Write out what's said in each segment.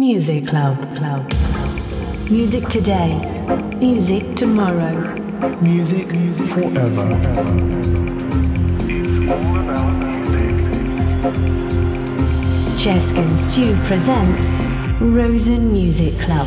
Music Club Club. Music today. Music tomorrow. Music, music forever. It's. Cheskin Stew presents Rozzen Music Club.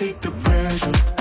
Make the feel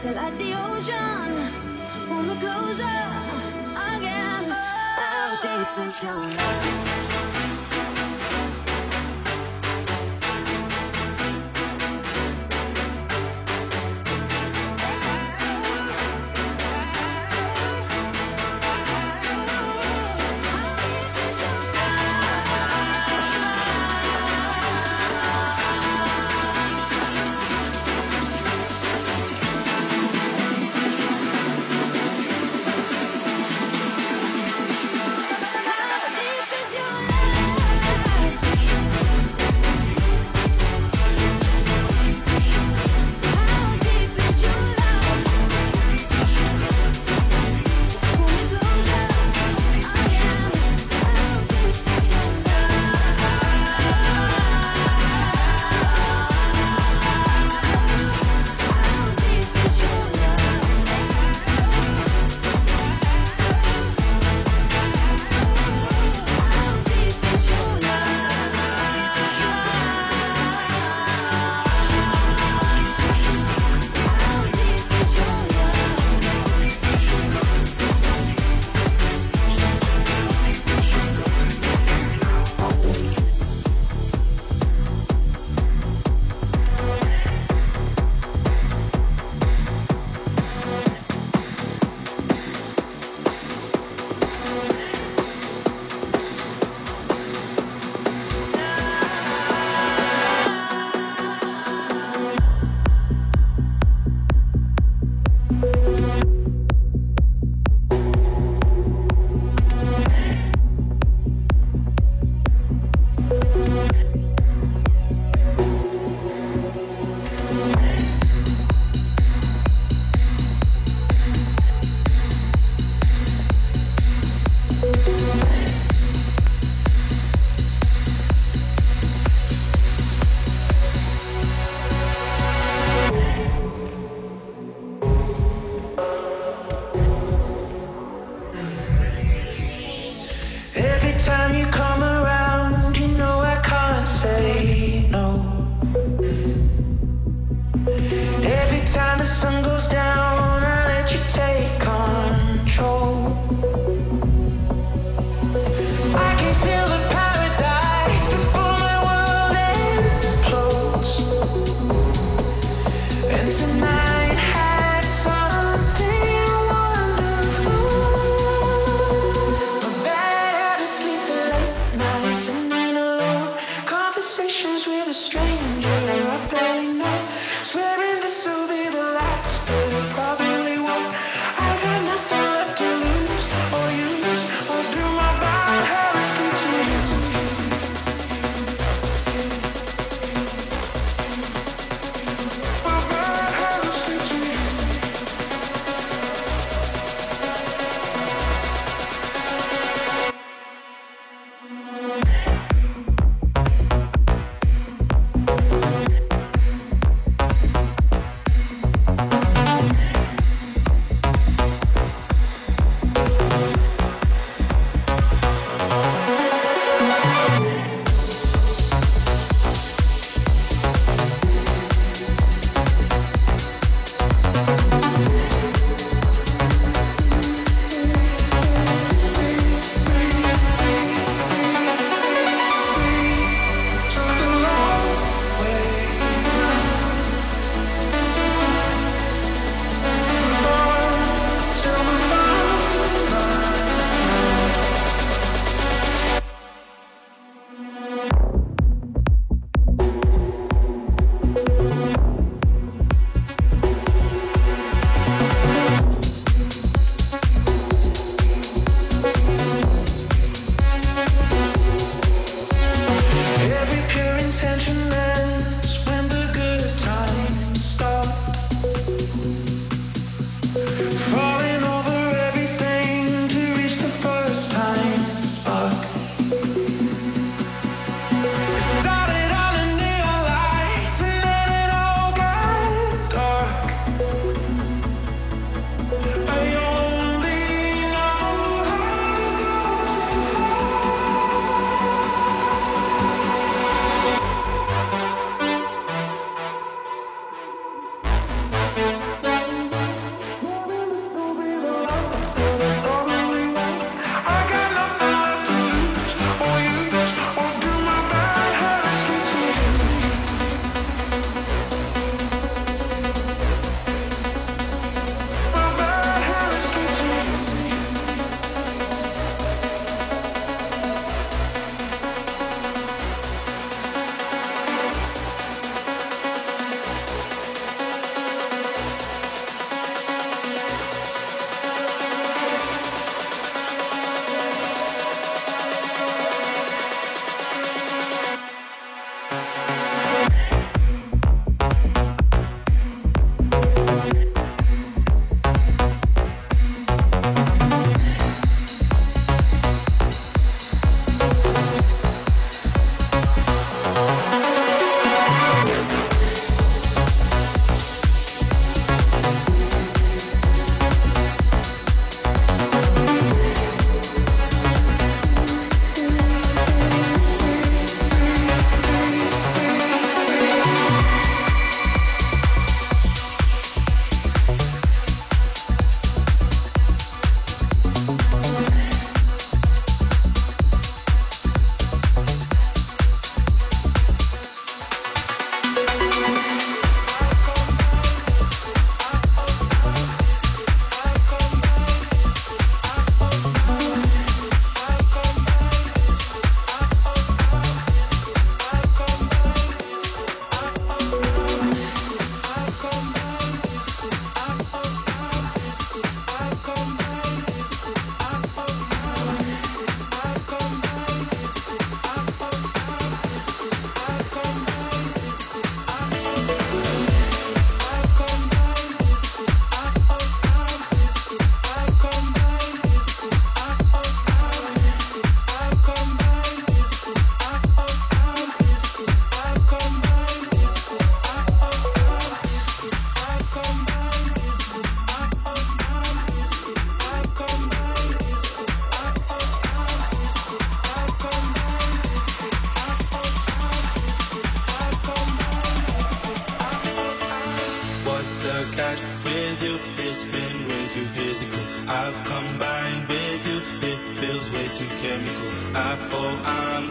till at the ocean. Closer again. How deep is your love?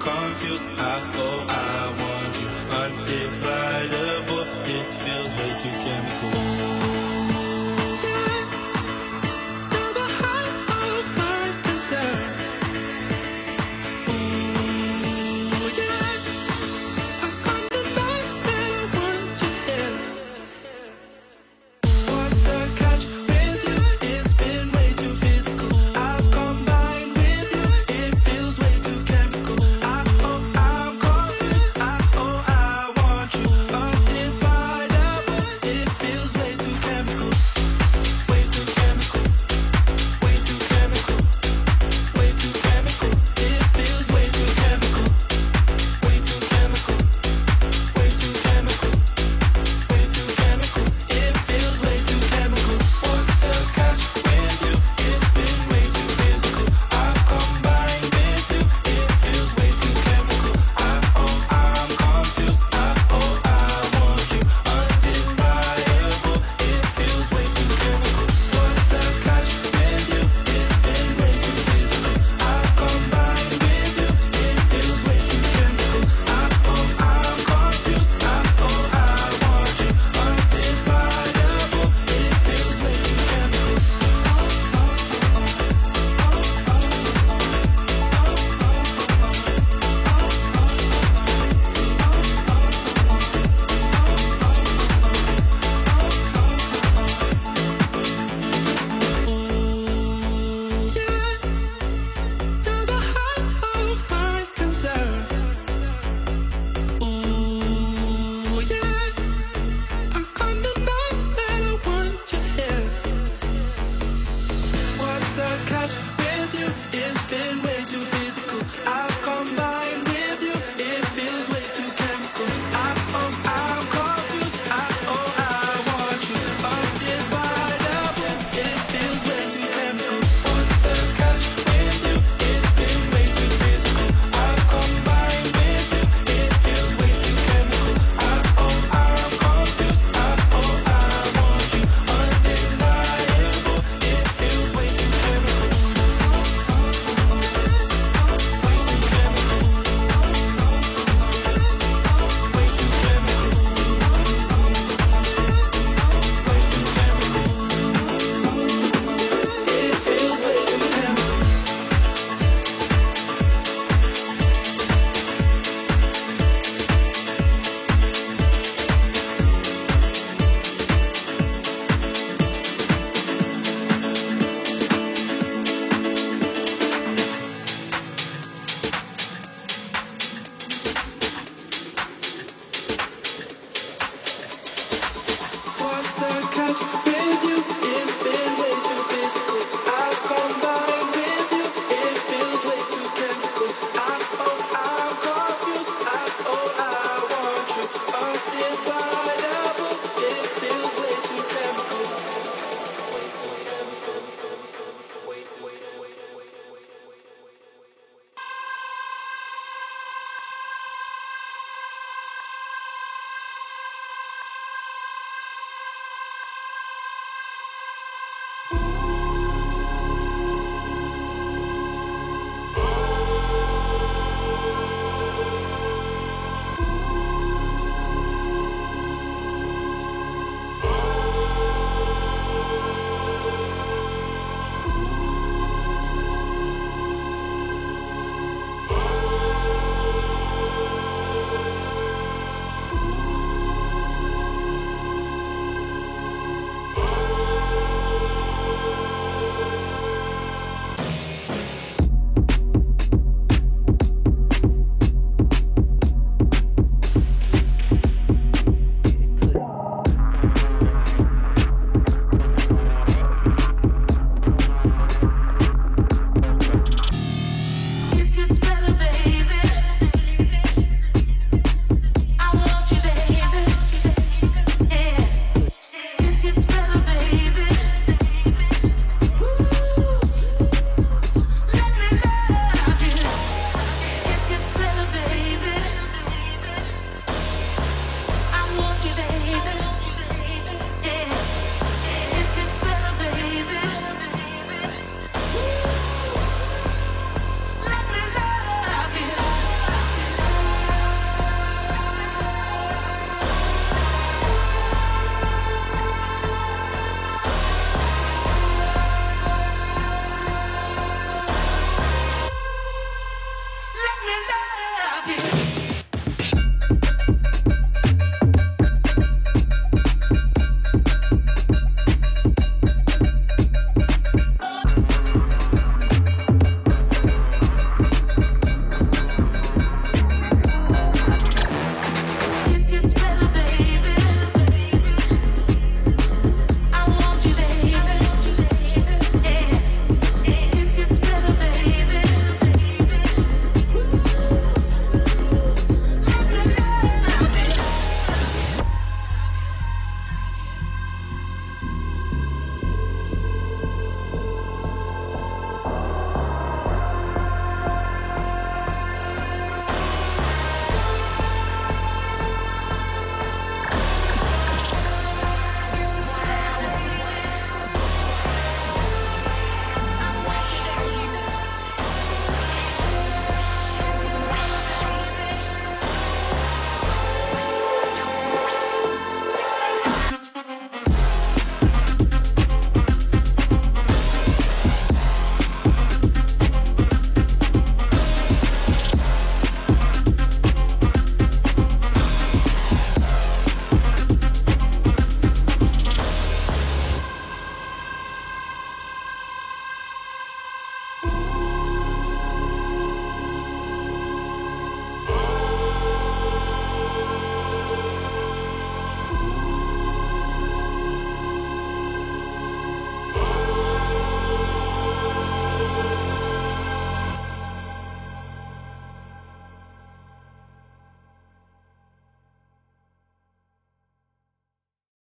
Confused.